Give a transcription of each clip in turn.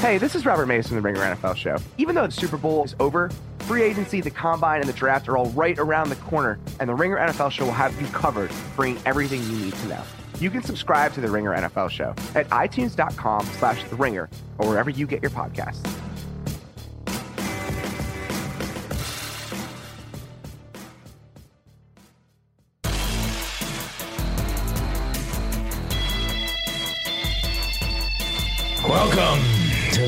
Hey, this is Robert Mason, the Ringer NFL show. Even though the Super Bowl is over, free agency, the combine, and the draft are all right around the corner, and the Ringer NFL show will have you covered, bringing everything you need to know. You can subscribe to the Ringer NFL show at itunes.com slash the ringer or wherever you get your podcasts.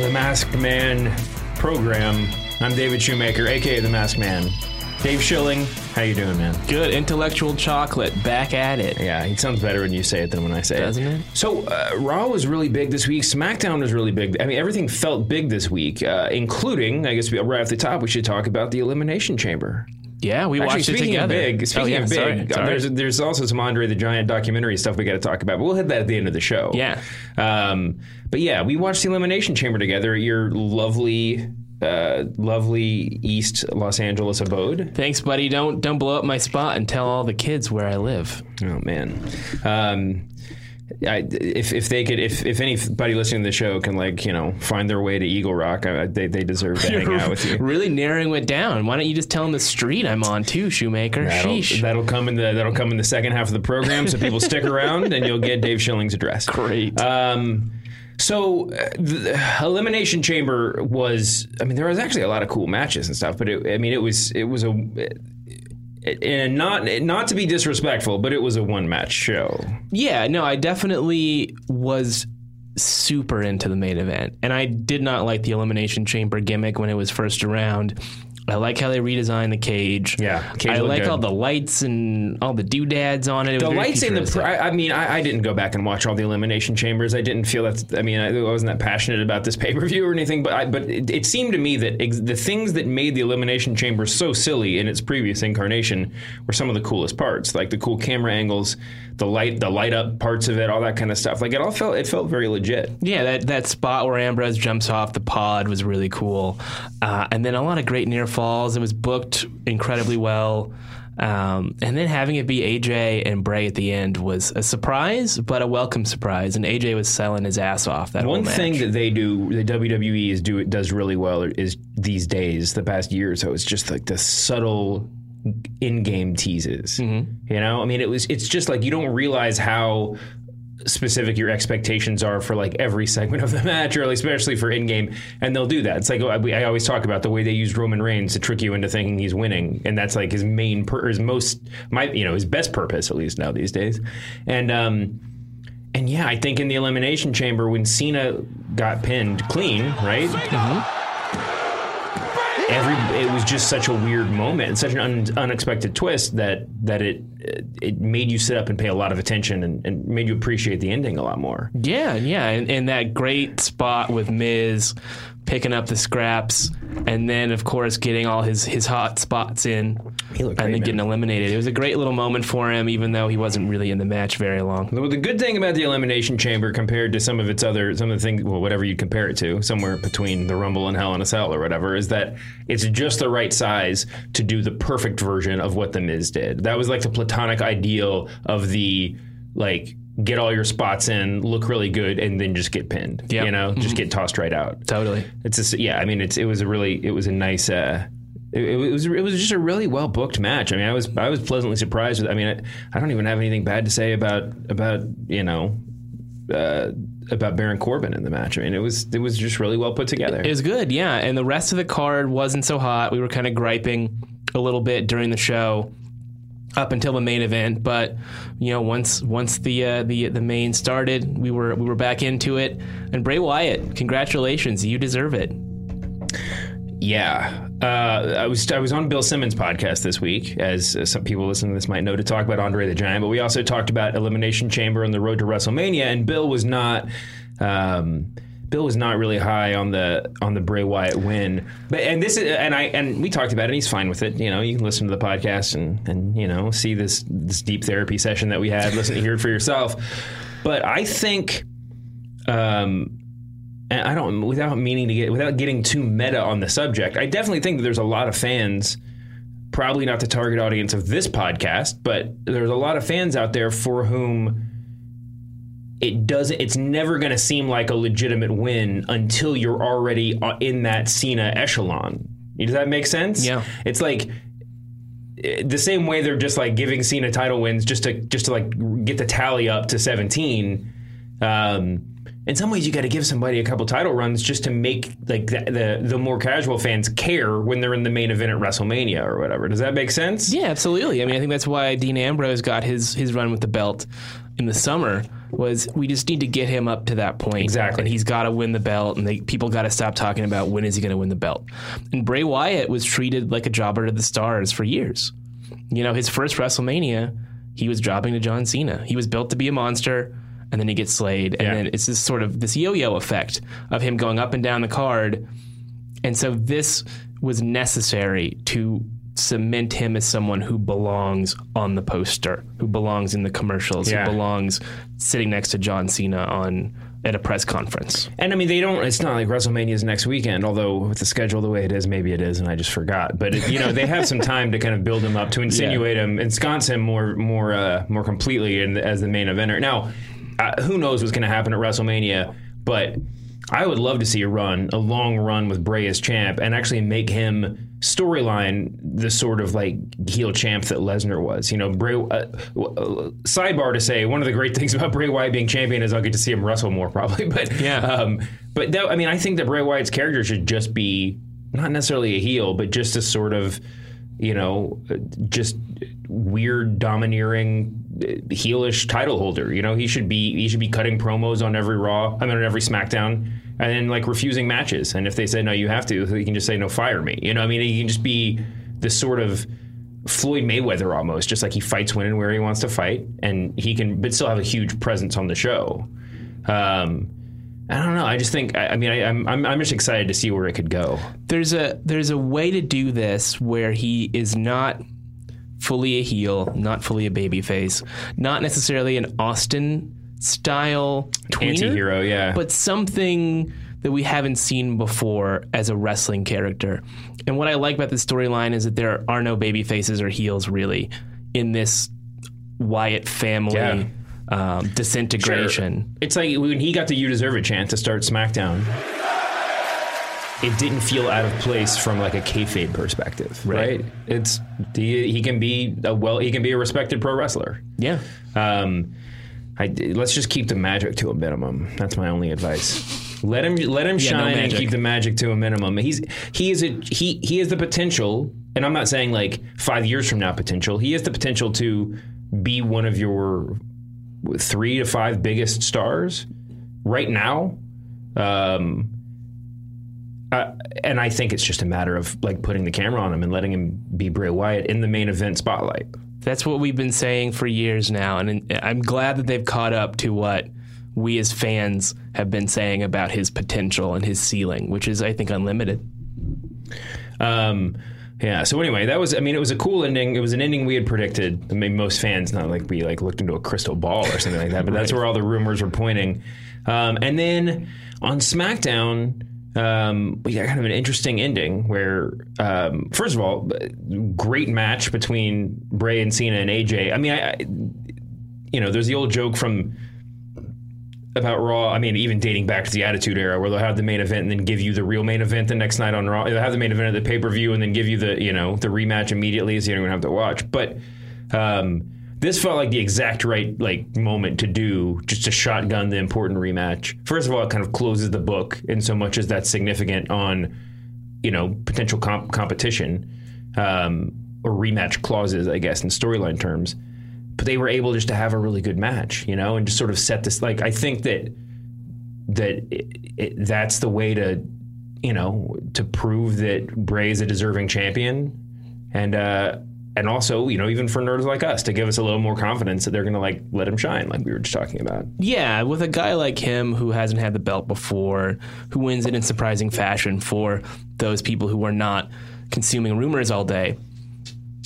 The Masked Man program. I'm David Shoemaker, aka the Masked Man. Dave Schilling, how you doing, man? Good intellectual chocolate. Back at it. Yeah, it sounds better when you say it than when I say it. Doesn't it. it? So, uh, Raw was really big this week. SmackDown was really big. I mean, everything felt big this week, uh, including, I guess, right off the top, we should talk about the Elimination Chamber. Yeah, we Actually, watched it speaking together. of big, speaking oh, yeah, of big, sorry, uh, sorry. there's there's also some Andre the Giant documentary stuff we got to talk about, but we'll hit that at the end of the show. Yeah. Um, but yeah, we watched the Elimination Chamber together at your lovely, uh, lovely East Los Angeles abode. Thanks, buddy. Don't don't blow up my spot and tell all the kids where I live. Oh man. Um, I, if if they could, if if anybody listening to the show can like you know find their way to Eagle Rock, I, they they deserve to hang out with you. Really narrowing it down. Why don't you just tell them the street I'm on too, Shoemaker? That'll, Sheesh. that'll come in the that'll come in the second half of the program. So people stick around, and you'll get Dave Schilling's address. Great. Um, so uh, the Elimination Chamber was. I mean, there was actually a lot of cool matches and stuff, but it, I mean, it was it was a. And not not to be disrespectful, but it was a one match show. yeah, no, I definitely was super into the main event, and I did not like the elimination chamber gimmick when it was first around. I like how they redesigned the cage. Yeah, cage I like good. all the lights and all the doodads on it. it The lights in the. Pr- I, I mean, I, I didn't go back and watch all the elimination chambers. I didn't feel that. I mean, I wasn't that passionate about this pay per view or anything. But I, but it, it seemed to me that ex- the things that made the elimination chamber so silly in its previous incarnation were some of the coolest parts, like the cool camera angles, the light, the light up parts of it, all that kind of stuff. Like it all felt it felt very legit. Yeah, that, that spot where Ambrose jumps off the pod was really cool. Uh, and then a lot of great near falls. It was booked incredibly well. Um, and then having it be AJ and Bray at the end was a surprise, but a welcome surprise. And AJ was selling his ass off that One thing that they do, the WWE is do does really well is these days, the past year or so, it's just like the subtle in-game teases. Mm-hmm. You know, I mean, it was it's just like you don't realize how specific your expectations are for like every segment of the match, or especially for in-game, and they'll do that. It's like I, I always talk about the way they use Roman Reigns to trick you into thinking he's winning, and that's like his main, pur- his most, my you know, his best purpose at least now these days, and um. And yeah, I think in the Elimination Chamber when Cena got pinned clean, right? Every it was just such a weird moment and such an un, unexpected twist that that it it made you sit up and pay a lot of attention and, and made you appreciate the ending a lot more. Yeah, yeah, and, and that great spot with Miz picking up the scraps, and then of course getting all his his hot spots in, and then man. getting eliminated. It was a great little moment for him, even though he wasn't really in the match very long. Well, the good thing about the Elimination Chamber compared to some of its other, some of the things, well, whatever you compare it to, somewhere between the Rumble and Hell in a Cell or whatever, is that it's just the right size to do the perfect version of what The Miz did. That was like the platonic ideal of the, like, get all your spots in, look really good, and then just get pinned. Yep. You know, just get tossed right out. Totally. It's just, yeah, I mean, it's, it was a really, it was a nice, uh, it, it was it was just a really well booked match. I mean, I was I was pleasantly surprised with. I mean, I, I don't even have anything bad to say about about you know uh, about Baron Corbin in the match. I mean, it was it was just really well put together. It was good, yeah. And the rest of the card wasn't so hot. We were kind of griping a little bit during the show up until the main event, but you know, once once the uh, the the main started, we were we were back into it. And Bray Wyatt, congratulations, you deserve it. Yeah, uh, I was I was on Bill Simmons' podcast this week, as uh, some people listening to this might know, to talk about Andre the Giant. But we also talked about Elimination Chamber and the road to WrestleMania, and Bill was not. Um, Bill was not really high on the on the Bray Wyatt win, but and this is and I and we talked about it. and He's fine with it. You know, you can listen to the podcast and and you know see this this deep therapy session that we had. listen to hear it for yourself. But I think um, and I don't without meaning to get without getting too meta on the subject. I definitely think that there's a lot of fans, probably not the target audience of this podcast, but there's a lot of fans out there for whom it doesn't. It's never going to seem like a legitimate win until you're already uh, in that Cena echelon. Does that make sense? Yeah. It's like eh, the same way they're just like giving Cena title wins just to just to like get the tally up to 17. Um, in some ways, you got to give somebody a couple title runs just to make like the, the the more casual fans care when they're in the main event at WrestleMania or whatever. Does that make sense? Yeah, absolutely. I mean, I think that's why Dean Ambrose got his his run with the belt in the summer. Was we just need to get him up to that point Exactly. and he's got to win the belt, and they, people got to stop talking about when is he going to win the belt. And Bray Wyatt was treated like a jobber to the stars for years. You know, his first WrestleMania, he was dropping to John Cena. He was built to be a monster, and then he gets slayed, and Yeah. then it's this sort of this yo-yo effect of him going up and down the card. And so this was necessary to cement him as someone who belongs on the poster, who belongs in the commercials, Yeah. who belongs sitting next to John Cena on at a press conference. And I mean, they don't. It's not like WrestleMania is next weekend. Although with the schedule the way it is, maybe it is, and I just forgot. But it, you know, they have some time to kind of build him up, to insinuate him, ensconce him more, more, uh, more completely in, as the main eventer. Now, uh, who knows what's going to happen at WrestleMania? But I would love to see a run, a long run with Bray as champ, and actually make him storyline the sort of like heel champ that Lesnar was. You know, Bray. Uh, uh, sidebar to say, one of the great things about Bray Wyatt being champion is I'll get to see him wrestle more, probably. But Yeah. um, but that, I mean, I think that Bray Wyatt's character should just be not necessarily a heel, but just a sort of, you know, uh, just weird, domineering, heelish title holder. You know, he should be he should be cutting promos on every Raw, I mean, on every SmackDown, and then like refusing matches. And if they say no, you have to, he can just say no, fire me. You know, I mean, he can just be this sort of. Floyd Mayweather almost, just like he fights when and where he wants to fight, and he can, but still have a huge presence on the show. Um, I don't know. I just think. I, I mean, I, I'm I'm just excited to see where it could go. There's a there's a way to do this where he is not fully a heel, not fully a babyface, not necessarily an Austin style tweener, Anti-hero, yeah. but something that we haven't seen before as a wrestling character. And what I like about this storyline is that there are no baby faces or heels really in this Wyatt family Yeah. um, disintegration. It's like when he got the "You Deserve a chant to start SmackDown. It didn't feel out of place from like a kayfabe perspective, right? Right. It's he, he can be a well, he can be a respected pro wrestler. Yeah. Um, I, let's just keep the magic to a minimum. That's my only advice. Let him let him no shine and keep the magic to a minimum. He's he is a he he has the potential, and I'm not saying like five years from now potential. He has the potential to be one of your three to five biggest stars right now. Um, uh, and I think it's just a matter of like putting the camera on him and letting him be Bray Wyatt in the main event spotlight. That's what we've been saying for years now, and I'm glad that they've caught up to what we as fans have been saying about his potential and his ceiling, which is, I think, unlimited. Um, yeah. So anyway, that was. I mean, it was a cool ending. It was an ending we had predicted. I mean, most fans, not like we like looked into a crystal ball or something like that, but that's where all the rumors were pointing. Um, and then on SmackDown. Um, we got kind of an interesting ending where, um, first of all, great match between Bray and Cena and AJ. I mean, I, I you know, there's the old joke from about Raw. I mean, even dating back to the Attitude Era, where they'll have the main event and then give you the real main event the next night on Raw. They'll have the main event at the pay per view and then give you the you know the rematch immediately, so you don't even have to watch. But um, this felt like the exact right like moment to do, just to shotgun the important rematch. First of all, it kind of closes the book in so much as that's significant on you know potential comp- competition um, or rematch clauses, I guess, in storyline terms. But they were able just to have a really good match, you know, and just sort of set this. Like I think that that it, it, that's the way to, you know, to prove that Bray is a deserving champion, and uh, and also you know even for nerds like us to give us a little more confidence that they're going to like let him shine, like we were just talking about. Yeah, with a guy like him who hasn't had the belt before, who wins it in surprising fashion for those people who are not consuming rumors all day,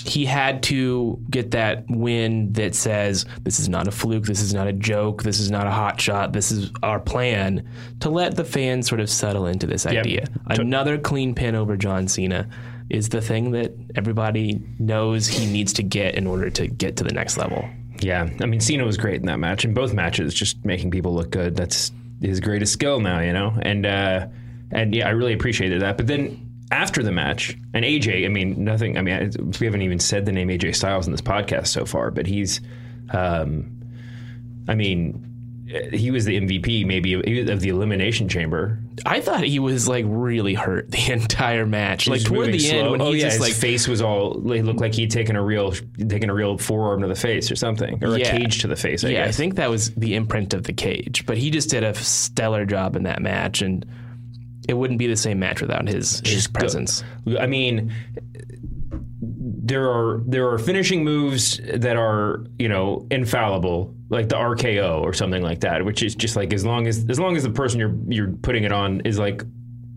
he had to get that win that says this is not a fluke, this is not a joke, this is not a hot shot, this is our plan to let the fans sort of settle into this idea. Another clean pin over John Cena is the thing that everybody knows he needs to get in order to get to the next level. Yeah, I mean Cena was great in that match, in both matches, just making people look good. That's his greatest skill now, you know. And uh, and yeah, I really appreciated that. But then after the match, and AJ, I mean, nothing. I mean, we haven't even said the name AJ Styles in this podcast so far, but he's, um, I mean, Uh, he was the MVP maybe of the Elimination Chamber. I thought he was like really hurt the entire match. Like toward the slow. end when oh, he yeah, just his like face was all. It looked like he'd taken a real, taken a real forearm to the face or something, or Yeah. a cage to the face. I yeah, I think that was the imprint of the cage. But he just did a stellar job in that match, and it wouldn't be the same match without his his go- presence. I mean, there are there are finishing moves that are you know infallible, like the RKO or something like that, which is just like as long as as long as the person you're you're putting it on is like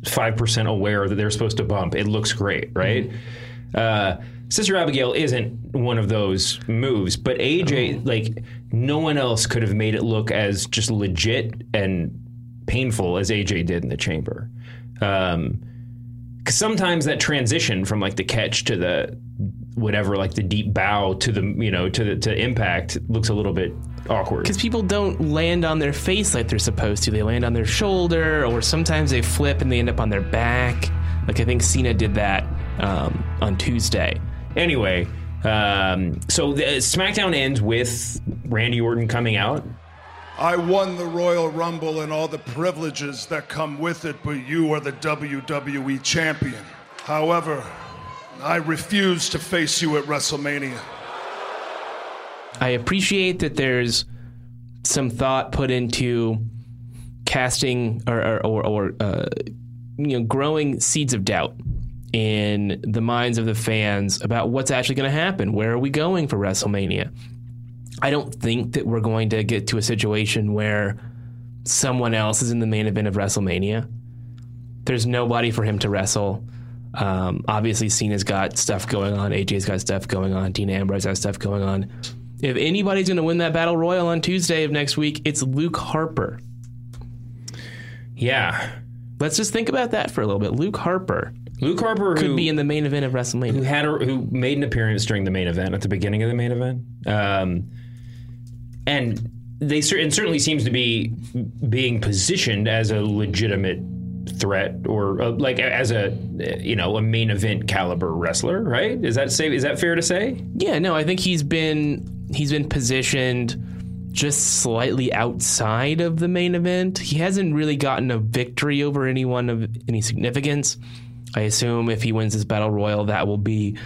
five percent aware that they're supposed to bump, it looks great, right? Uh, Sister Abigail isn't one of those moves, but AJ, like no one else could have made it look as just legit and painful as AJ did in the chamber. Um, 'cause sometimes that transition from like the catch to the whatever, like the deep bow to the you know to the to impact looks a little bit awkward. Because people don't land on their face like they're supposed to. They land on their shoulder, or sometimes they flip and they end up on their back. Like I think Cena did that um, on Tuesday. Anyway, um, so the SmackDown ends with Randy Orton coming out. I won the Royal Rumble and all the privileges that come with it, but you are the WWE champion. However, I refuse to face you at WrestleMania. I appreciate that there's some thought put into casting or or, or, or uh, you know growing seeds of doubt in the minds of the fans about what's actually going to happen. Where are we going for WrestleMania? I don't think that we're going to get to a situation where someone else is in the main event of WrestleMania. There's nobody for him to wrestle. Um, obviously, Cena's got stuff going on. AJ's got stuff going on. Dean Ambrose has stuff going on. If anybody's going to win that battle royal on Tuesday of next week, it's Luke Harper. Yeah, Let's just think about that for a little bit. Luke Harper Luke Harper could who, be in the main event of WrestleMania. who had a, who made an appearance during the main event at the beginning of the main event, um, and they and certainly seems to be being positioned as a legitimate threat or uh, like as a you know a main event caliber wrestler, right? Is that say is that fair to say? Yeah, no, I think he's been he's been positioned just slightly outside of the main event. He hasn't really gotten a victory over anyone of any significance. I assume if he wins this battle royal, that will be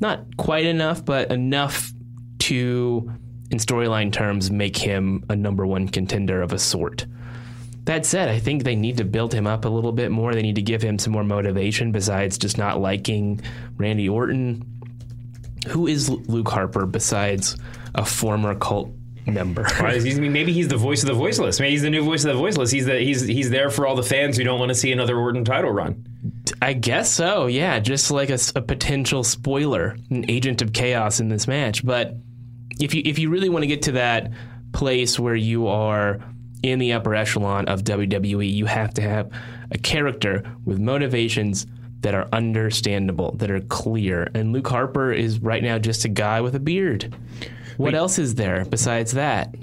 not quite enough, but enough to, in storyline terms, make him a number one contender of a sort. That said, I think they need to build him up a little bit more. They need to give him some more motivation besides just not liking Randy Orton. Who is Luke Harper besides a former cult member? Maybe he's the voice of the voiceless. Maybe he's the new voice of the voiceless. He's the he's he's there for all the fans who don't want to see another Orton title run. I guess so. Yeah, just like a potential spoiler, an agent of chaos in this match. But if you if you really want to get to that place where you are in the upper echelon of WWE, you have to have a character with motivations that are understandable, that are clear. And Luke Harper is right now just a guy with a beard. What else is there besides that?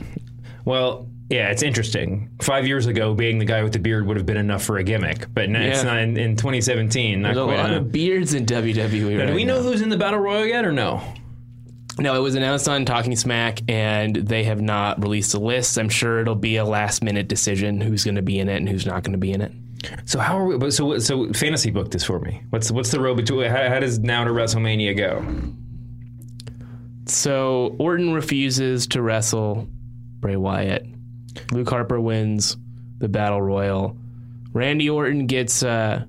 Well, yeah, it's interesting. Five years ago, being the guy with the beard would have been enough for a gimmick, but n- it's not in, in 2017. Not There's a lot enough. of beards in WWE. Now, right do we know who's in the battle royal yet, or no? No, it was announced on Talking Smack, and they have not released a list. I'm sure it'll be a last minute decision who's going to be in it and who's not going to be in it. So how are we? So so fantasy book this for me. What's what's the road between? How, how does now to WrestleMania go? So Orton refuses to wrestle Bray Wyatt. Luke Harper wins the Battle Royal. Randy Orton gets, uh,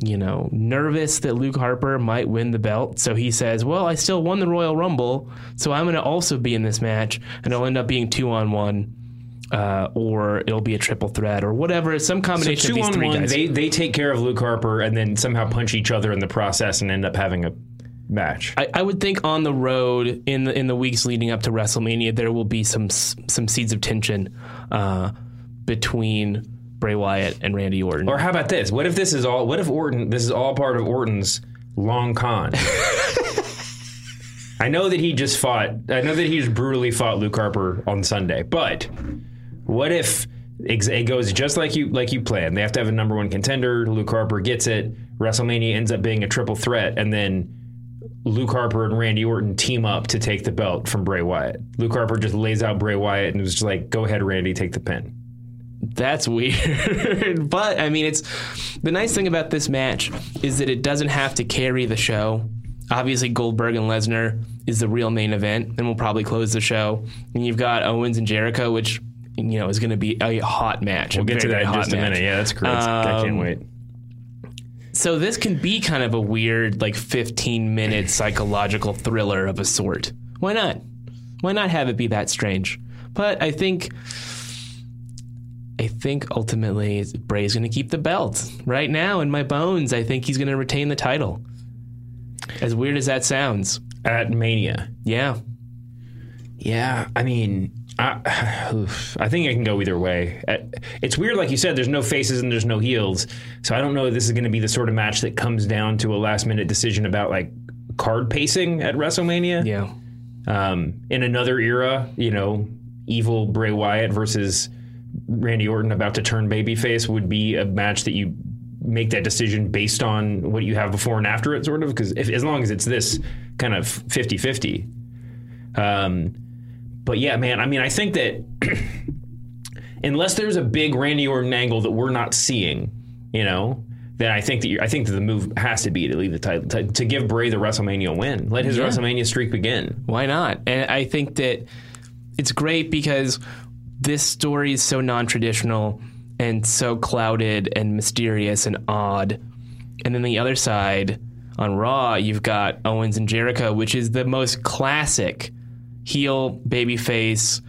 you know, nervous that Luke Harper might win the belt. So he says, Well, I still won the Royal Rumble, so I'm going to also be in this match, and it'll end up being two on one. Uh, or it'll be a triple threat, or whatever. Some So combination of two these on three one, guys. they they take care of Luke Harper and then somehow punch each other in the process and end up having a match. I, I would think on the road in the in the weeks leading up to WrestleMania, there will be some some seeds of tension uh, between Bray Wyatt and Randy Orton. Or how about this? What if this is all? What if Orton? This is all part of Orton's long con. I know that he just fought. I know that he just brutally fought Luke Harper on Sunday. But what if it goes just like you like you planned? They have to have a number one contender. Luke Harper gets it. WrestleMania ends up being a triple threat, and then Luke Harper and Randy Orton team up to take the belt from Bray Wyatt. Luke Harper just lays out Bray Wyatt and was just like, "Go ahead, Randy, take the pin." That's weird. but I mean, it's the nice thing about this match is that it doesn't have to carry the show. Obviously, Goldberg and Lesnar is the real main event, and we'll probably close the show. And you've got Owens and Jericho, which you know is going to be a hot match. We'll get to that in just a minute. Yeah, that's great. I can't Um, wait. So this can be kind of a weird, like 15 minute psychological thriller of a sort. Why not? Why not have it be that strange? But I think, think ultimately Bray's going to keep the belt. Right now, in my bones, I think he's going to retain the title. As weird as that sounds, At Mania. yeah. Yeah, I mean, I, oof, I think it can go either way. Uh, It's weird, like you said. There's no faces and there's no heels, so I don't know if this is going to be the sort of match that comes down to a last minute decision about like card pacing at WrestleMania. Yeah. Um, in another era, you know, evil Bray Wyatt versus Randy Orton about to turn babyface would be a match that you make that decision based on what you have before and after it, sort of. Because as long as it's this kind of 50 50. Um, but yeah, man, I mean, I think that unless there's a big Randy Orton angle that we're not seeing, you know, then I think that you I think that the move has to be to leave the title to, to give Bray the WrestleMania win. Let his Yeah. WrestleMania streak begin. Why not? And I think that it's great because this story is so non traditional and so clouded and mysterious and odd. And then the other side on Raw, you've got Owens and Jericho, which is the most classic heel babyface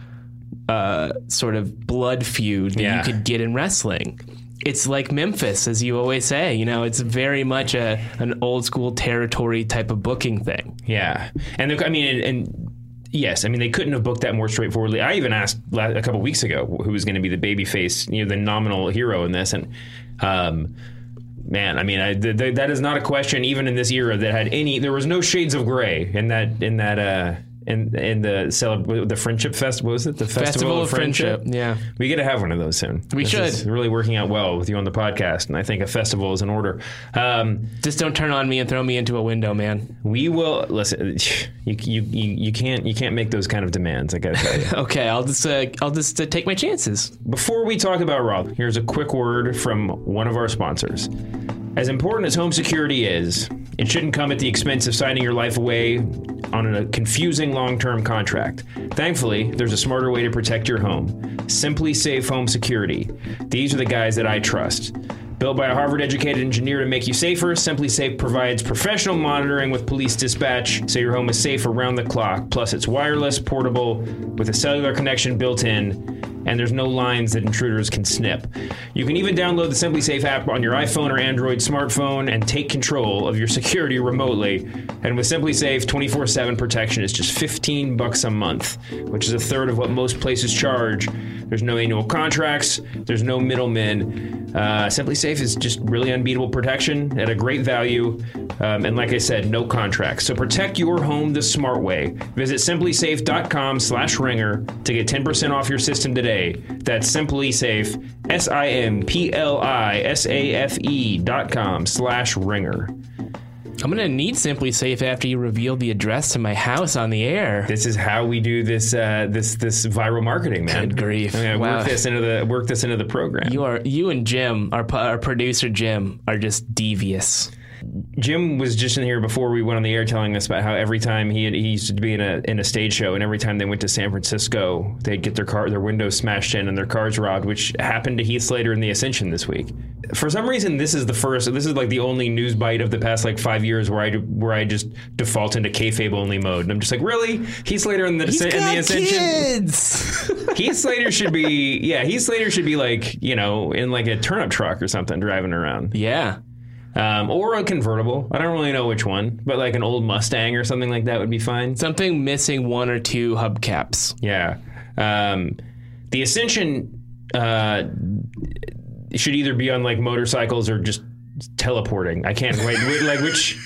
uh, sort of blood feud that Yeah. you could get in wrestling. It's like Memphis, as you always say. You know, it's very much a an old school territory type of booking thing. Yeah, and I mean, and, and yes, I mean they couldn't have booked that more straightforwardly. I even asked a couple weeks ago who was going to be the babyface, you know, the nominal hero in this, and um, man, I mean, I, th- th- that is not a question even in this era that had any. There was no shades of gray in that in that uh, in in the celeb- the friendship fest. What was it? The festival, Festival of Friendship. Yeah. We got to have one of those soon. We This should. is really working out well with you on the podcast, and I think a festival is in order. Um, Just don't turn on me and throw me into a window, man. we will listen. You, you you you can't you can't make those kind of demands. I gotta tell you. Okay, I'll just uh, I'll just uh, take my chances. Before we talk about Raw, here's a quick word from one of our sponsors. As important as home security is, it shouldn't come at the expense of signing your life away on a confusing long-term contract. Thankfully, there's a smarter way to protect your home. SimpliSafe Home Security. These are the guys that I trust. Built by a Harvard educated engineer to make you safer, SimpliSafe provides professional monitoring with police dispatch so your home is safe around the clock. Plus, it's wireless, portable, with a cellular connection built in, and there's no lines that intruders can snip. You can even download the SimpliSafe app on your iPhone or Android smartphone and take control of your security remotely. And with SimpliSafe, 24/7 protection is just 15 bucks a month, which is a third of what most places charge. There's no annual contracts. There's no middlemen. Uh, SimpliSafe is just really unbeatable protection at a great value, um, and like I said, no contracts. So protect your home the smart way. Visit simplisafe.com/ringer to get 10% off your system today. That's SimpliSafe, S I M P L I S A F E dot com slash ringer. I'm gonna need SimpliSafe after you reveal the address to my house on the air. This is how we do this uh, this this viral marketing, man. Good grief. I'm Wow. work this into the work this into the program. You are you and Jim, our our producer Jim, are just devious. Jim was just in here before we went on the air telling us about how every time he had, he used to be in a in a stage show, and every time they went to San Francisco, they'd get their car their windows smashed in and their cars robbed, which happened to Heath Slater in the Ascension this week. For some reason, this is the first. This is like the only news bite of the past like five years where I where I just default into kayfabe only mode, and I'm just like, really, Heath Slater in the in the Ascension. kids. Heath Slater should be yeah. Heath Slater should be like you know in like a turnip truck or something driving around. yeah. Um, or a convertible. I don't really know which one, but like an old Mustang or something like that would be fine. Something missing one or two hubcaps. Yeah. Um, the Ascension uh, should either be on like motorcycles or just teleporting. I can't wait. Like which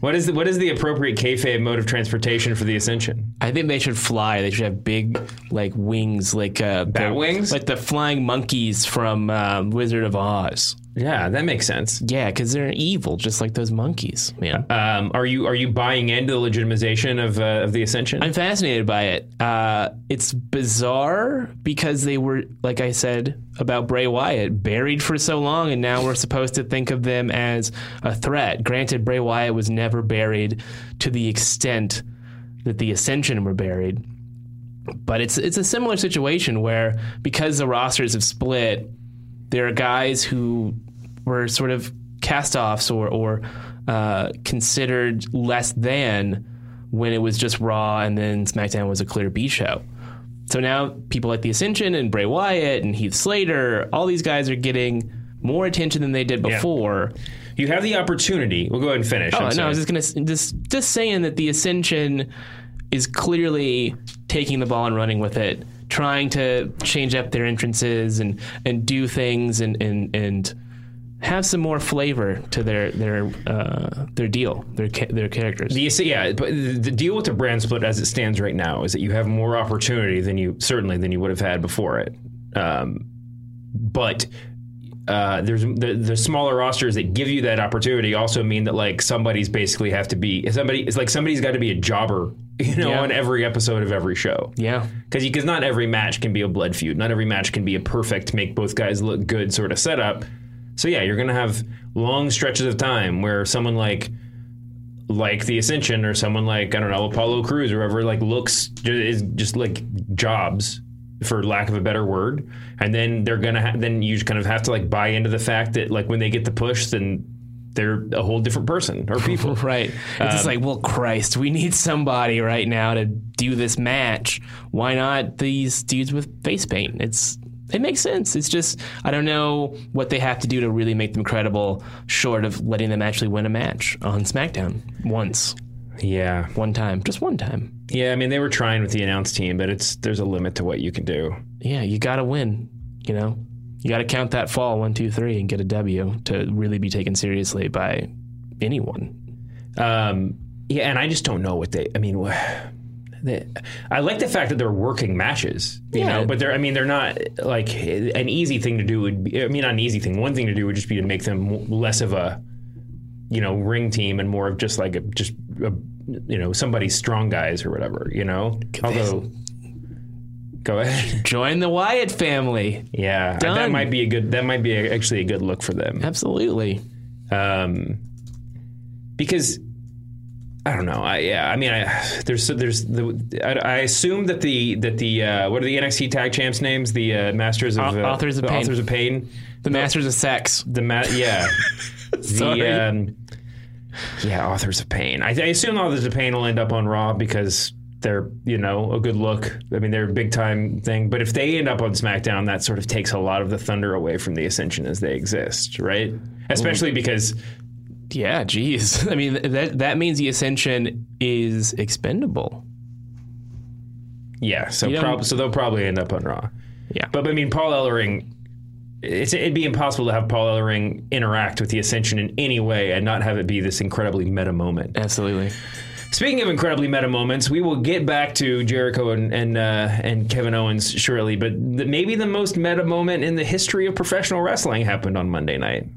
What is the, what is the appropriate kayfabe mode of transportation for the Ascension? I think they should fly. They should have big like wings, like uh, Bat the- wings? like the flying monkeys from um, Wizard of Oz. Yeah, that makes sense. Yeah, because they're evil, just like those monkeys, man. Um, are you are you buying into the legitimization of uh, of the Ascension? I'm fascinated by it. Uh, it's bizarre because they were, like I said about Bray Wyatt, buried for so long, and now we're supposed to think of them as a threat. Granted, Bray Wyatt was never buried to the extent that the Ascension were buried, but it's it's a similar situation where because the rosters have split, there are guys who were sort of cast-offs or or uh, considered less than when it was just Raw and then SmackDown was a clear B show. So now people like the Ascension and Bray Wyatt and Heath Slater, all these guys are getting more attention than they did before. you have the opportunity. We'll go ahead and finish. Oh I'm no, I was just gonna just just saying that the Ascension is clearly taking the ball and running with it, trying to change up their entrances and and do things and and and have some more flavor to their their uh, their deal, their ca- their characters. The, yeah, but the deal with the brand split as it stands right now is that you have more opportunity than you certainly than you would have had before it. Um, but uh, there's the, the smaller rosters that give you that opportunity also mean that like somebody's basically have to be somebody. It's like somebody's got to be a jobber, you know, Yeah. on every episode of every show. yeah, Because you because not every match can be a blood feud. Not every match can be a perfect make both guys look good sort of setup. So yeah, you're gonna have long stretches of time where someone like like the Ascension or someone like I don't know Apollo Crews or whoever like looks is just like jobs for lack of a better word, and then they're gonna ha- then you just kind of have to like buy into the fact that like when they get the push, then they're a whole different person or people. right. It's just um, like, well, Christ, we need somebody right now to do this match. Why not these dudes with face paint? It's it makes sense. It's just I don't know what they have to do to really make them credible, short of letting them actually win a match on SmackDown once, yeah, one time, just one time. yeah. I mean, they were trying with the announce team, but it's there's a limit to what you can do. Yeah, you got to win. You know, you got to count that fall one, two, three, and get a W to really be taken seriously by anyone. Um, yeah, and I just don't know what they. I mean, they, I like the fact that they're working matches, you Yeah. know, but they're. I mean, they're not like an easy thing to do. Would be, I mean, not an easy thing. One thing to do would just be to make them less of a, you know, ring team and more of just like a just a, you know somebody's strong guys or whatever, you know. Although, go ahead. Join the Wyatt family. yeah, that might be a good. That might be a, actually a good look for them. Absolutely. um, because I don't know. I yeah. I mean, I there's there's the I, I assume that the that the uh, what are the NXT Tag Champs names? The uh, Masters of uh, Authors of the Pain. Authors of Pain. The Masters of Sex. The ma- yeah. Sorry. the um, yeah Authors of Pain. I, I assume Authors of Pain will end up on Raw because. They're, you know, a good look. I mean, they're a big time thing. But if they end up on SmackDown, that sort of takes a lot of the thunder away from the Ascension as they exist, right? Especially because Yeah, geez. I mean, that that means the Ascension is expendable. Yeah, so prob- so they'll probably end up on Raw. Yeah. But I mean, Paul Ellering, it's, it'd be impossible to have Paul Ellering interact with the Ascension in any way and not have it be this incredibly meta moment. Absolutely. Speaking of incredibly meta moments, we will get back to Jericho and and, uh, and Kevin Owens shortly. But the, maybe the most meta moment in the history of professional wrestling happened on Monday night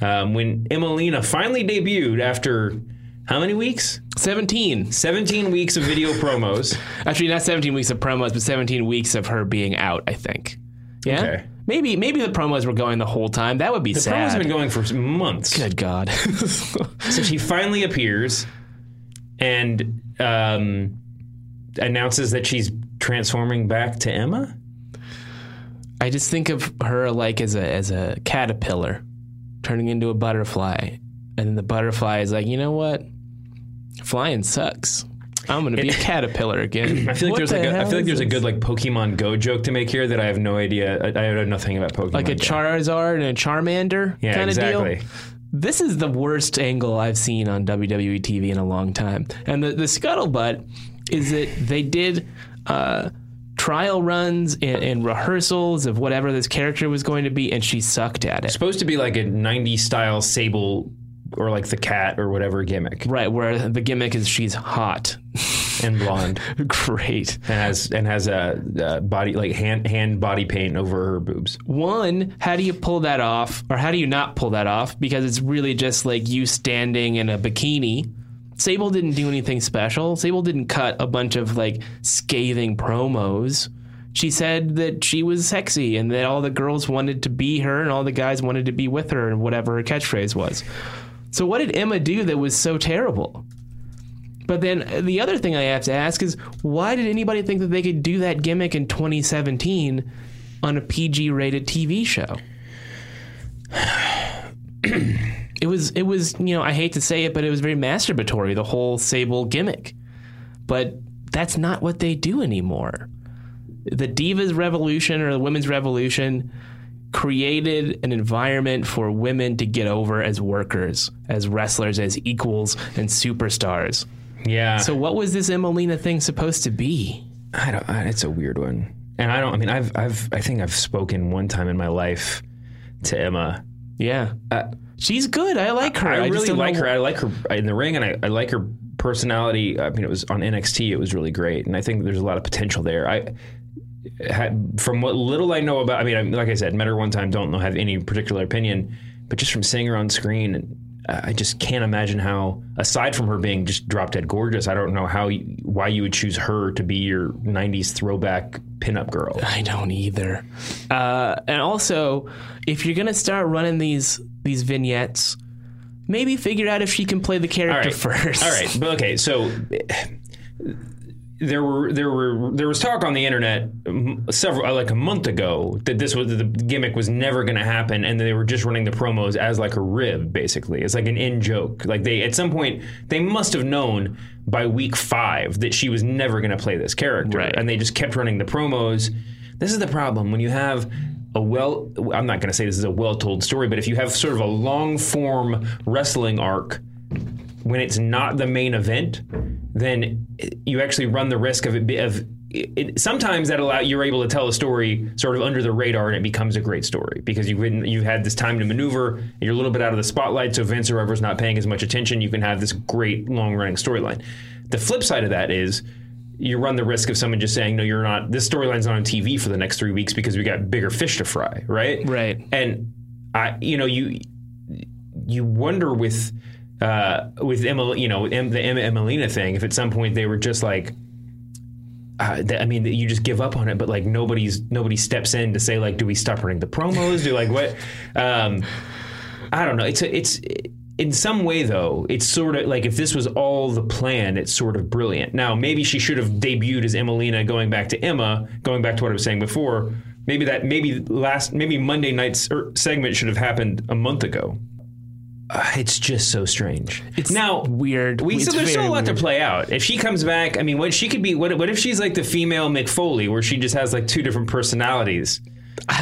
um, when Emmalina finally debuted after how many weeks? 17. 17 weeks of video promos. Actually, not 17 weeks of promos, but 17 weeks of her being out, I think. Yeah? Okay. Maybe maybe the promos were going the whole time. That would be sad. The sad. promo's been going for months. Good God. So she finally appears and um, announces that she's transforming back to Emma. I just think of her like as a as a caterpillar turning into a butterfly. And then the butterfly is like, you know what? Flying sucks. I'm gonna be a caterpillar again. I feel like What there's the like a, I feel like there's a good like Pokemon Go joke to make here that I have no idea. I, I know nothing about Pokemon. like a Go. Charizard and a Charmander yeah, kind of exactly. deal. This is the worst angle I've seen on WWE TV in a long time. And the, the scuttlebutt is that they did uh, trial runs and, and rehearsals of whatever this character was going to be, and she sucked at it. Supposed to be like a '90s style Sable or like the cat or whatever gimmick Right, where the gimmick is she's hot. and blonde Great. and has and has a, a body like hand hand body paint over her boobs. One, how do you pull that off? Or how do you not pull that off? Because it's really just like you standing in a bikini. Sable didn't do anything special. Sable didn't cut a bunch of like scathing promos. She said that she was sexy and that all the girls wanted to be her and all the guys wanted to be with her and whatever her catchphrase was. So what did Emma do that was so terrible? But then the other thing I have to ask is why did anybody think that they could do that gimmick in 2017 on a PG rated TV show? it was it was, you know, I hate to say it, but it was very masturbatory, the whole Sable gimmick. But that's not what they do anymore. The Divas Revolution or the Women's Revolution created an environment for women to get over as workers, as wrestlers, as equals and superstars. Yeah. So what was this Emmalina thing supposed to be? I don't. It's a weird one, and I don't. I mean, I've I've I think I've spoken one time in my life to Emma. Yeah. Uh, She's good. I like her. I, just really like know- her. I like her in the ring, and I, I like her personality. I mean, it was on NXT. It was really great, and I think there's a lot of potential there. I had, from what little I know about. I mean, I, like I said, met her one time. Don't have any particular opinion, but just from seeing her on screen. I just can't imagine how, aside from her being just drop dead gorgeous, I don't know how you, why you would choose her to be your '90s throwback pinup girl. I don't either. Uh, and also, if you're gonna start running these these vignettes, maybe figure out if she can play the character first. All right, but okay, so there were there were there was talk on the internet several uh, like a month ago that this was the gimmick was never going to happen, and they were just running the promos as like a rib, basically. It's like an in joke. Like they at some point they must have known by week five that she was never going to play this character, Right. and they just kept running the promos. This is the problem when you have a well I'm not going to say this is a well told story, but if you have sort of a long form wrestling arc when it's not the main event, then you actually run the risk of it. Of it, sometimes that allow you're able to tell a story sort of under the radar, and it becomes a great story because you've been, you've had this time to maneuver. You're a little bit out of the spotlight, so Vince or whoever's not paying as much attention, you can have this great long running storyline. The flip side of that is. You run the risk of someone just saying, "No, you're not. This storyline's not on TV for the next three weeks because we got bigger fish to fry." Right. Right. And I, you know, you you wonder with uh, with Emma, you know, the Emma Emmalina thing, if at some point they were just like, uh, th- I mean, you just give up on it, but like nobody's nobody steps in to say like, do we stop running the promos? Do like what? Um, I don't know. It's a, it's in some way though. It's sort of like if this was all the plan, it's sort of brilliant. Now maybe she should have debuted as Emmalina, going back to Emma, going back to what I was saying before. Maybe that maybe last maybe Monday night's er, segment should have happened a month ago. Uh, it's just so strange. It's now weird. We, so there's still a lot to play out. If she comes back, I mean, what she could be? What, what if she's like the female Mick Foley, where she just has like two different personalities?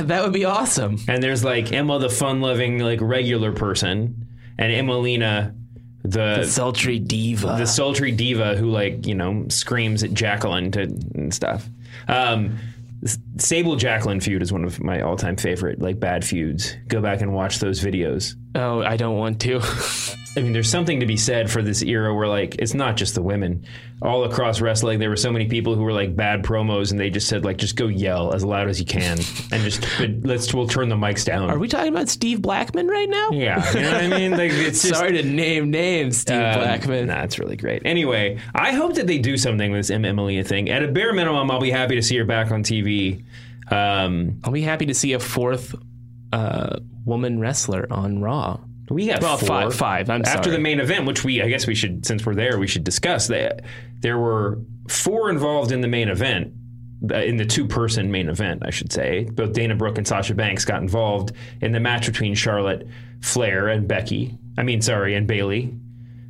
That would be awesome. And there's like Emma, the fun-loving, like regular person, and Emmalina, the Sultry diva. the sultry diva who like you know screams at Jacqueline to and stuff. Um, Sable Jacqueline feud is one of my all-time favorite like bad feuds. Go back and watch those videos. Oh, I don't want to. I mean, there's something to be said for this era where, like, it's not just the women. All across wrestling, there were so many people who were like bad promos, and they just said, like, just go yell as loud as you can, and just let's we'll turn the mics down. Are we talking about Steve Blackman right now? yeah, you know what I mean. Like, it's just, Sorry to name names, Steve um, Blackman. Nah, it's really great. Anyway, I hope that they do something with this Em- Emily thing. At a bare minimum, I'll be happy to see her back on TV. Um, I'll be happy to see a fourth uh, woman wrestler on Raw. We got Well, four. five- five, I'm After sorry. the main event, which we, I guess we should, since we're there, we should discuss that. There were four involved in the main event, uh, in the two-person main event, I should say. Both Dana Brooke and Sasha Banks got involved in the match between Charlotte Flair and Becky. I mean, sorry, and Bailey.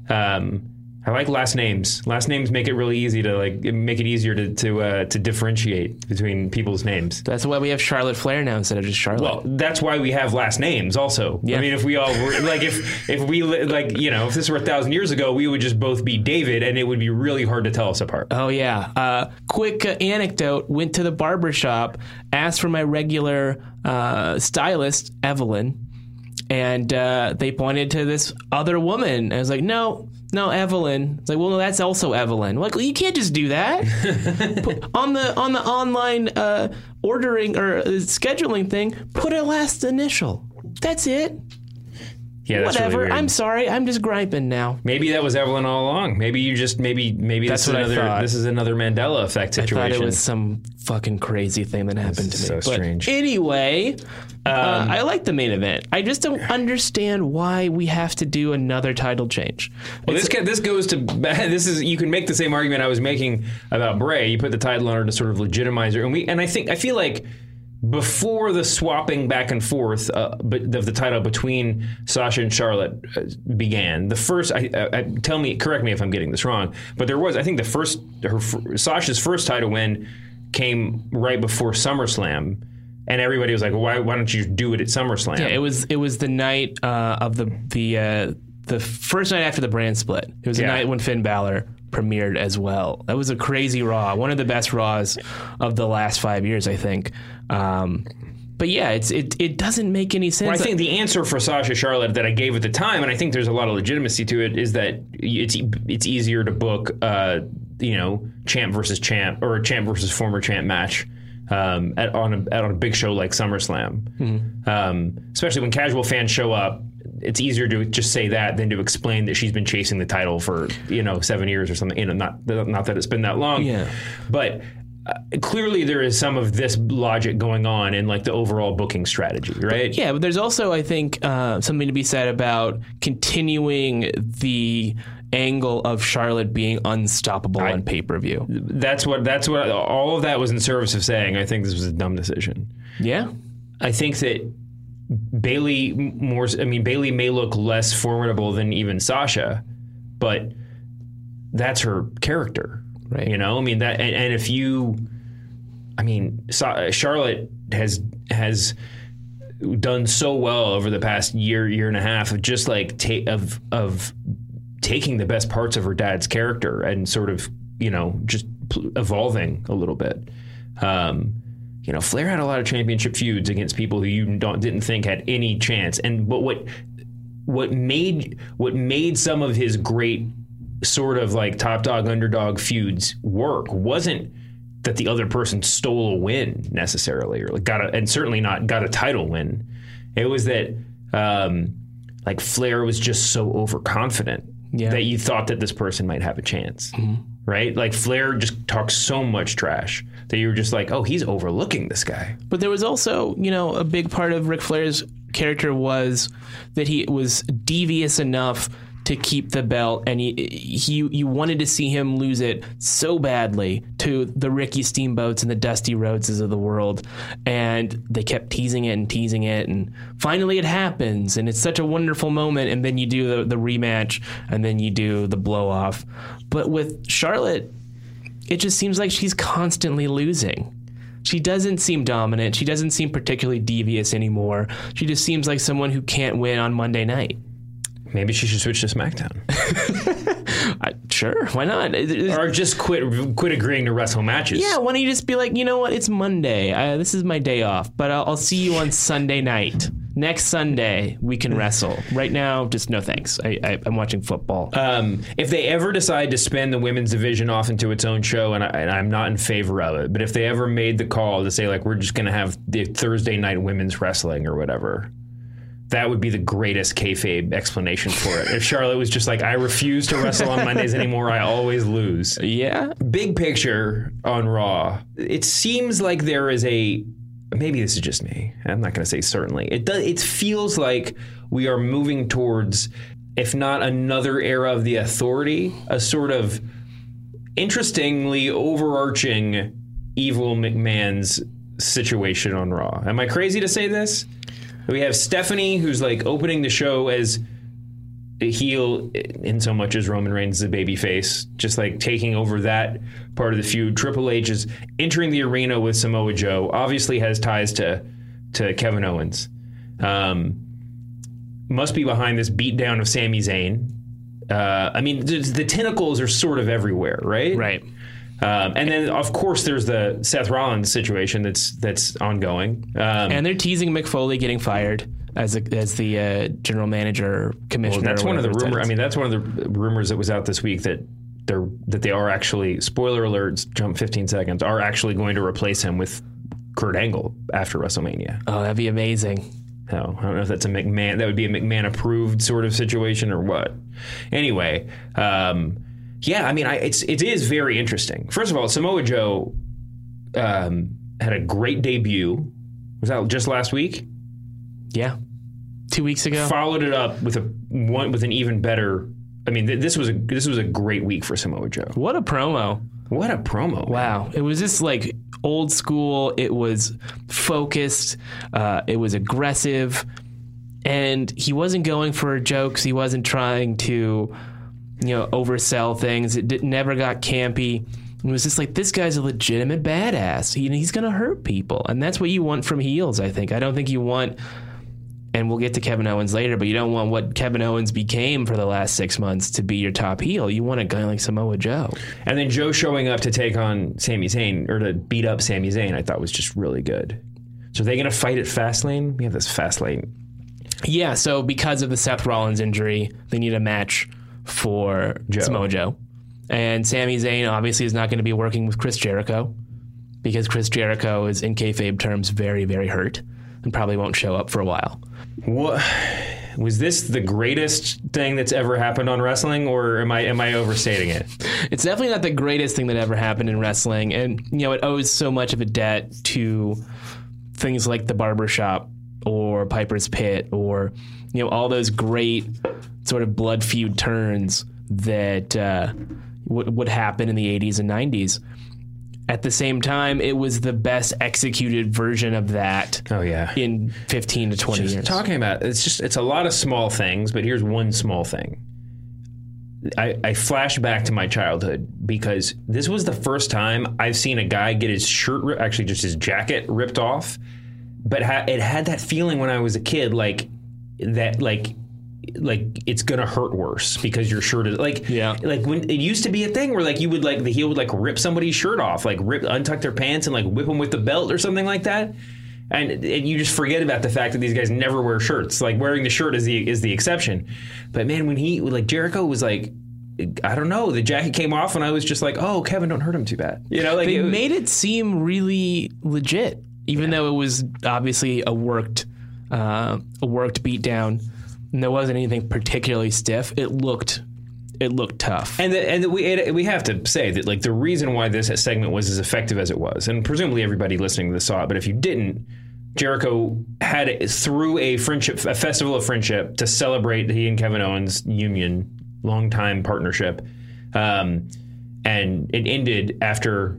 Um, I like last names. Last names make it really easy to like make it easier to to uh, to differentiate between people's names. That's why we have Charlotte Flair now instead of just Charlotte. Well, that's why we have last names. Also, Yeah. I mean, if we all were like, if if we like, you know, if this were a thousand years ago, we would just both be David, and it would be really hard to tell us apart. Oh yeah. Uh, quick uh, anecdote: went to the barber shop, asked for my regular uh, stylist Evelyn, and uh, they pointed to this other woman. I was like, no, no, Evelyn. It's like, well, no, that's also Evelyn. Like, well, you can't just do that on the on the online uh, ordering or uh, scheduling thing. Put a last initial. That's it. Yeah, that's Whatever. Really. I'm sorry. I'm just griping now. Maybe that was Evelyn all along. Maybe you just maybe maybe That's this is what I another this is another Mandela effect situation. I thought it was some fucking crazy thing that happened to me. so but strange. Anyway, uh, I like the main event. I just don't understand why we have to do another title change. Well, this ca- this goes to this is you can make the same argument I was making about Bray. You put the title on her to sort of legitimize her, and we and I think I feel like before the swapping back and forth uh, of the title between Sasha and Charlotte uh, began, the first I, I, I tell me correct me if I'm getting this wrong, but there was I think the first her Sasha's first title win came right before SummerSlam. And everybody was like, well, "Why? Why don't you do it at SummerSlam?" Yeah, it was it was the night uh, of the the uh, the first night after the brand split. It was the Yeah. night when Finn Balor premiered as well. That was a crazy Raw, one of the best Raws of the last five years, I think. Um, but yeah, it's it it doesn't make any sense. Well, I think the answer for Sasha Charlotte that I gave at the time, and I think there's a lot of legitimacy to it, is that it's it's easier to book, uh, you know, champ versus champ or a champ versus former champ match um, at on a at on a big show like SummerSlam, um, especially when casual fans show up. It's easier to just say that than to explain that she's been chasing the title for you know seven years or something. You know, not not that it's been that long, Yeah. but uh, clearly there is some of this logic going on in like the overall booking strategy, right? Yeah, but there's also, I think, uh, something to be said about continuing the angle of Charlotte being unstoppable on pay per view. That's what that's what all of that was in service of saying. I think this was a dumb decision. Yeah, I think that Bailey more. I mean, Bailey may look less formidable than even Sasha, but that's her character, Right. You know, I mean that, and, and if you, I mean, Sa- Charlotte has has done so well over the past year, year and a half of just like ta- of of taking the best parts of her dad's character and sort of you know just evolving a little bit. Um, you know, Flair had a lot of championship feuds against people who you don't didn't think had any chance, and but what what made what made some of his great sort of like top dog underdog feuds work wasn't that the other person stole a win necessarily or like got a and certainly not got a title win. It was that um, like Flair was just so overconfident Yeah. that you thought that this person might have a chance. Right? Like Flair just talks so much trash that you were just like, oh, he's overlooking this guy. But there was also, you know, a big part of Ric Flair's character was that he was devious enough to keep the belt, and he, he you wanted to see him lose it so badly to the Ricky Steamboats and the Dusty Rhodeses of the world, and they kept teasing it and teasing it, and finally it happens, and it's such a wonderful moment, and then you do the, the rematch, and then you do the blow off. But with Charlotte, it just seems like she's constantly losing. She doesn't seem dominant. She doesn't seem particularly devious anymore. She just seems like someone who can't win on Monday night. Maybe she should switch to SmackDown. I, sure, why not? It- it- or just quit quit agreeing to wrestle matches. yeah, why don't you just be like, you know what? It's Monday. I, this is my day off, but I'll, I'll see you on Sunday night. Next Sunday, we can wrestle. Right now, just no thanks. I, I, I'm watching football. Um, if they ever decide to spin the women's division off into its own show, and, I, and I'm not in favor of it, but if they ever made the call to say like we're just going to have the Thursday night women's wrestling or whatever, that would be the greatest kayfabe explanation for it. if Charlotte was just like, I refuse to wrestle on Mondays anymore, I always lose. yeah, Big picture on Raw, it seems like there is a. Maybe this is just me. I'm not going to say certainly. It does. It feels like we are moving towards, if not another era of the Authority, a sort of interestingly overarching evil McMahon's situation on Raw. Am I crazy to say this? We have Stephanie, who's like opening the show as a heel in so much as Roman Reigns is a baby face, just like taking over that part of the feud. Triple H is entering the arena with Samoa Joe, obviously has ties to to Kevin Owens. Um, must be behind this beatdown of Sami Zayn. Uh, I mean, the, the tentacles are sort of everywhere, right? right. Um, and then, of course, there's the Seth Rollins situation that's that's ongoing. Um, And they're teasing Mick Foley getting fired as a, as the uh, general manager commissioner. Well, that's one of the whatever his rumor. I mean, that's one of the rumors that was out this week that they're that they are actually spoiler alerts. Jump 15 seconds. Are actually going to replace him with Kurt Angle after WrestleMania. Oh, that'd be amazing. No, I don't know if that's a McMahon. That would be a McMahon approved sort of situation or what. Anyway, um, yeah, I mean, I, it's it is very interesting. First of all, Samoa Joe um, had a great debut. Was that just last week? Yeah, two weeks ago. Followed it up with a one with an even better. I mean, th- this was a this was a great week for Samoa Joe. What a promo! What a promo! Wow, it was just like old school. It was focused. Uh, it was aggressive, and he wasn't going for jokes. He wasn't trying to, you know, oversell things. It did, never got campy. It was just like this guy's a legitimate badass. He, he's gonna hurt people, and that's what you want from heels. I think. I don't think you want. And we'll get to Kevin Owens later, but you don't want what Kevin Owens became for the last six months to be your top heel. You want a guy like Samoa Joe. And then Joe showing up to take on Sami Zayn or to beat up Sami Zayn, I thought was just really good. So are they going to fight at Fastlane? We have this Fastlane. Yeah, so because of the Seth Rollins injury, they need a match for Joe. Samoa Joe. And Sami Zayn obviously is not going to be working with Chris Jericho because Chris Jericho is, in kayfabe terms, very, very hurt and probably won't show up for a while. What was this the greatest thing that's ever happened on wrestling, or am I am I overstating it? It's definitely not the greatest thing that ever happened in wrestling. And, you know, it owes so much of a debt to things like the barbershop or Piper's Pit or, you know, all those great sort of blood feud turns that uh, would, would happen in the 80s and 90s. At the same time, it was the best executed version of that Oh yeah. in 15 to 20 years. Talking about it's just it's a lot of small things, but here's one small thing. I, I flash back to my childhood because this was the first time I've seen a guy get his shirt, actually just his jacket ripped off. But ha- it had that feeling when I was a kid, like that, like like it's gonna hurt worse because your shirt is like Yeah. like when it used to be a thing where like you would like the heel would like rip somebody's shirt off like rip untuck their pants and like whip them with the belt or something like that. And, and you just forget about the fact that these guys never wear shirts. Like wearing the shirt is the is the exception. But man when he like Jericho was like I don't know the jacket came off and I was just like oh Kevin don't hurt him too bad. You know like they it- made it seem really legit, even though it was obviously a worked, uh, a worked beatdown. And there wasn't anything particularly stiff. It looked, it looked tough. And the, and the, we it, we have to say that like the reason why this segment was as effective as it was, and presumably everybody listening to this saw it, but if you didn't, Jericho had it through a friendship, a festival of friendship to celebrate he and Kevin Owens' union, longtime partnership, um, and it ended after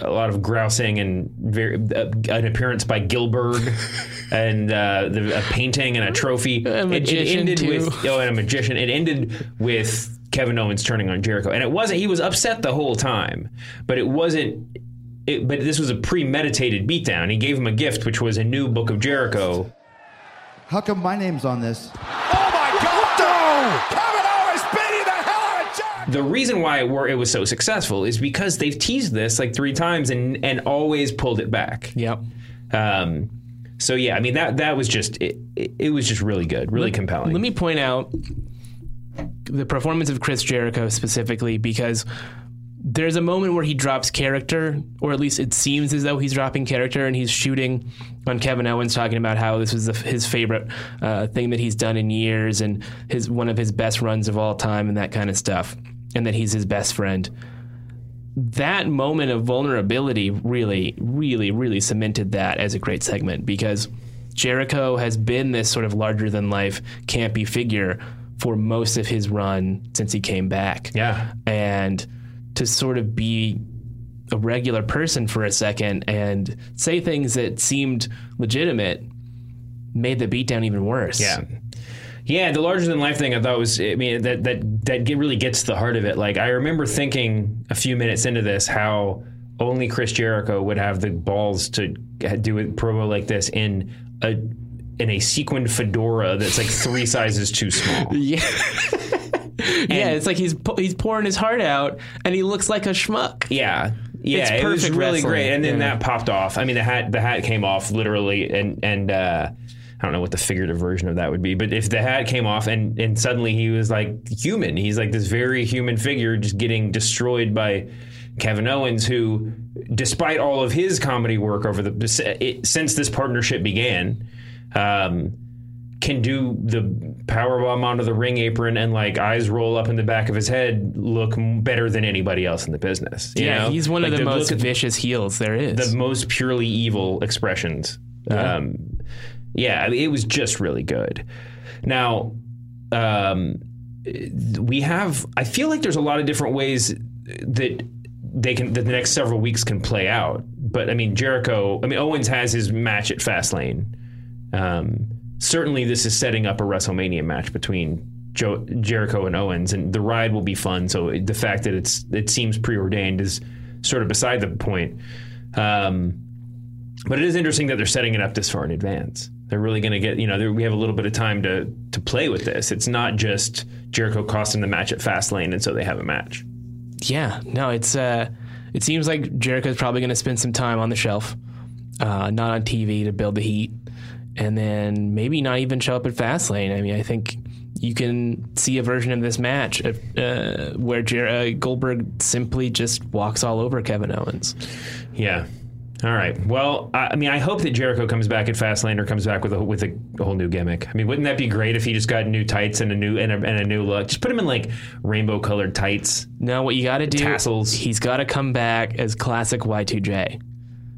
a lot of grousing and very, uh, an appearance by Gilbert and uh, the, a painting and a trophy. A It- magician, it, ended too. with oh, and a magician. It ended with Kevin Owens turning on Jericho, and it wasn't. He was upset the whole time, but it wasn't. It, but this was a premeditated beatdown. He gave him a gift, which was a new book of Jericho. How come my name's on this? Oh my God! Kevin Owens beating the hell out of Jack! The reason why it, were, it was so successful is because they've teased this like three times and and always pulled it back. Yep. Um, so yeah, I mean that that was just it, it, it was just really good, really compelling. Let me point out the performance of Chris Jericho specifically because there's a moment where he drops character, or at least it seems as though he's dropping character, and he's shooting on Kevin Owens, talking about how this was the, his favorite uh, thing that he's done in years, and his one of his best runs of all time, and that kind of stuff, and that he's his best friend. That moment of vulnerability really, really, really cemented that as a great segment because Jericho has been this sort of larger than life, campy figure for most of his run since he came back yeah, and to sort of be a regular person for a second and say things that seemed legitimate made the beatdown even worse. Yeah. Yeah, the larger than life thing I thought was I mean that that that get, really gets to the heart of it. Like I remember thinking a few minutes into this how only Chris Jericho would have the balls to do a promo like this in a in a sequined fedora that's like three sizes too small. Yeah. yeah, it's like he's he's pouring his heart out, and he looks like a schmuck. Yeah. Yeah, It's it was perfect really wrestling. great, and then Yeah. that popped off. I mean, the hat the hat came off literally, and and uh, I don't know what the figurative version of that would be, but if the hat came off and and suddenly he was like human, he's like this very human figure just getting destroyed by Kevin Owens, who, despite all of his comedy work over the it, since this partnership began. Um, can do the power bomb onto the ring apron and like eyes roll up in the back of his head look better than anybody else in the business. you Yeah, know? he's one Like of the, look most vicious heels there is. the most purely evil expressions. Yeah. Um, yeah, I mean, it was just really good. Now, um, we have. I feel like there's a lot of different ways that they can that the next several weeks can play out. But I mean, Jericho. I mean, Owens has his match at Fastlane. Um, certainly, this is setting up a WrestleMania match between Joe, Jericho and Owens, and the ride will be fun. So the fact that it's it seems preordained is sort of beside the point. Um, but it is interesting that they're setting it up this far in advance. They're really going to get, you know, we have a little bit of time to to play with this. It's not just Jericho costing the match at Fastlane, and so they have a match. Yeah, no, it's uh, it seems like Jericho's probably going to spend some time on the shelf, uh, not on TV to build the heat, and then maybe not even show up at Fastlane. I mean, I think you can see a version of this match uh, where Jer- uh, Goldberg simply just walks all over Kevin Owens. Yeah. All right. Well, I, I mean, I hope that Jericho comes back at Fastlane or comes back with a with a, whole new gimmick. I mean, wouldn't that be great if he just got new tights and a new and a, and a new look? Just put him in like rainbow colored tights. No, what you got to do? Tassels. He's got to come back as classic Y2J.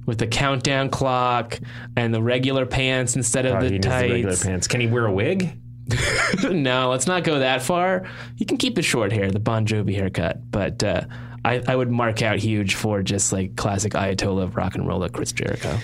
With the countdown clock and the regular pants instead of Oh, the he needs the regular pants. Can he wear a wig? no, let's not go that far. You can keep the short hair, the Bon Jovi haircut, but uh, I, I would mark out huge for just like classic Ayatollah of rock and roll, like Chris Jericho.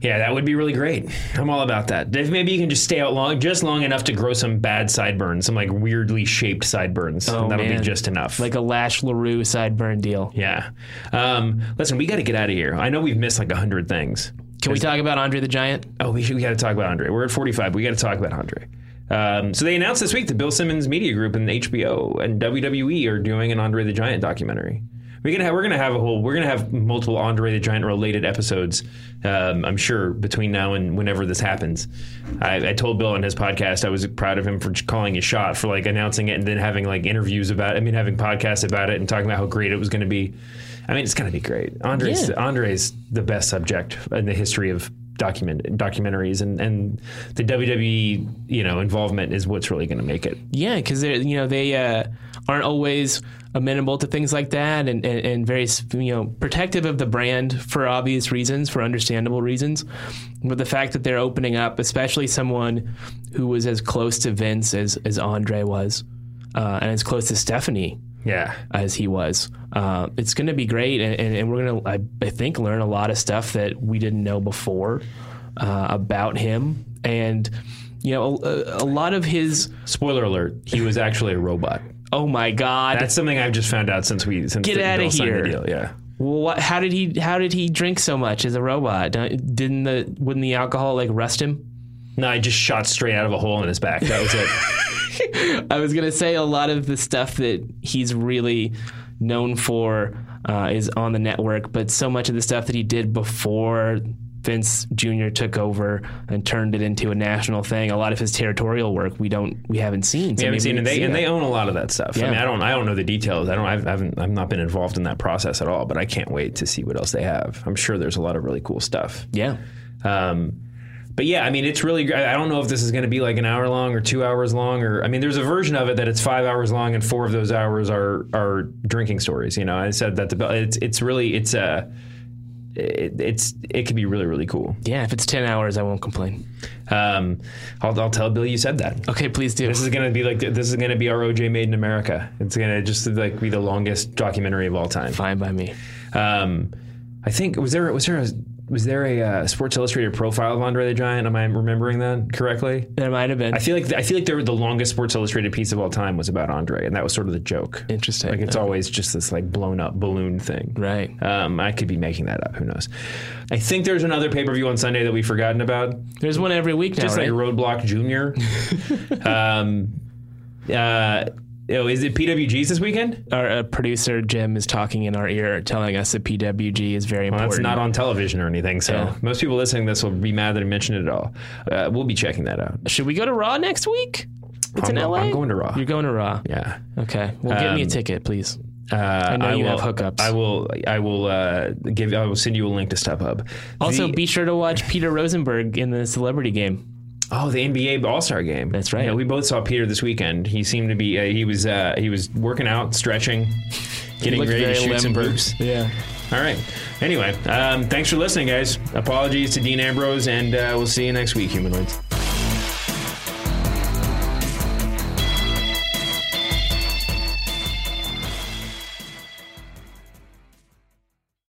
Yeah, that would be really great. I'm all about that. Maybe you can just stay out long, just long enough to grow some bad sideburns, some like weirdly shaped sideburns. Oh, that'll man. be just enough. Like a Lash LaRue sideburn deal. yeah. Um, listen, we got to get out of here. I know we've missed like a hundred things. Can we talk about Andre the Giant? Oh, we should, we got to talk about Andre. We're at 45. We got to talk about Andre. Um, so they announced this week that Bill Simmons Media Group and HBO and WWE are doing an Andre the Giant documentary. We're gonna have we're gonna have a whole we're gonna have multiple Andre the Giant related episodes. Um, I'm sure between now and whenever this happens. I, I told Bill on his podcast I was proud of him for calling his shot for like announcing it and then having like interviews about. it. I mean, having podcasts about it and talking about how great it was going to be. I mean, it's going to be great. Andre's Yeah. Andre's the best subject in the history of document documentaries and and the WWE you know involvement is what's really going to make it. Yeah, because they you know they uh, aren't always amenable to things like that, and, and and very you know protective of the brand for obvious reasons, for understandable reasons. But the fact that they're opening up, especially someone who was as close to Vince as as Andre was, uh, and as close to Stephanie Yeah. as he was. Uh, it's going to be great, and, and, and we're going to, I, I think, learn a lot of stuff that we didn't know before uh, about him, and you know, a, a lot of his. Spoiler alert: He was actually a robot. Oh my God! That's something I've just found out since we since Get out outta Bill signed the here. deal. Yeah. Well, what, how did he? How did he drink so much as a robot? Didn't the wouldn't the alcohol like rust him? No, I just shot straight out of a hole in his back. That was it. I was gonna say a lot of the stuff that he's really known for uh, is on the network, but so much of the stuff that he did before Vince Jr. took over and turned it into a national thing, a lot of his territorial work we don't we haven't seen. We haven't seen it. They, and they own a lot of that stuff. I Yeah. mean, I don't. I don't know the details. I don't. I've, I haven't. I've not been involved in that process at all. But I can't wait to see what else they have. I'm sure there's a lot of really cool stuff. yeah. Um, but yeah, I mean, it's really. I don't know if this is going to be like an hour long or two hours long, or I mean, there's a version of it that it's five hours long, and four of those hours are are drinking stories. You know, I said that the it's it's really it's uh, it, it's it could be really really cool. Yeah, if it's 10 hours, I won't complain. Um, I'll, I'll tell Bill you said that. Okay, please do. This is gonna be like this is gonna be our OJ Made in America. It's gonna just like be the longest documentary of all time. Fine by me. Um, I think was there was there a was there a uh, Sports Illustrated profile of Andre the Giant? Am I remembering that correctly? There might have been. I feel like I feel like the longest Sports Illustrated piece of all time was about Andre, and that was sort of the joke. Interesting. Like it's always just this like blown up balloon thing. Right. Um, I could be making that up. Who knows? I think there's another pay per view on Sunday that we've forgotten about. There's one every week now, Just right? like Roadblock Junior. um, uh, Oh, is it PWGs this weekend? Our uh, producer Jim is talking in our ear, telling us that PWG is very Well, important. that's not on television or anything, so Yeah. most people listening to this will be mad that I mentioned it at all. Uh, we'll be checking that out. Should we go to Raw next week? It's I'm in LA. I'm going to Raw. You're going to Raw. Yeah. Okay. Well, get me a Um, ticket, please. Uh, I know you will, have hookups. I will. I will uh, give. I will send you a link to StubHub. Also, The- be sure to watch Peter Rosenberg in the celebrity game. Oh, the NBA All Star Game. That's right. Yeah, we both saw Peter this weekend. He seemed to be. Uh, he was. Uh, he was working out, stretching, getting ready to shoot some limber. hoops. Yeah. All right. Anyway, um, thanks for listening, guys. Apologies to Dean Ambrose, and uh, we'll see you next week, humanoids.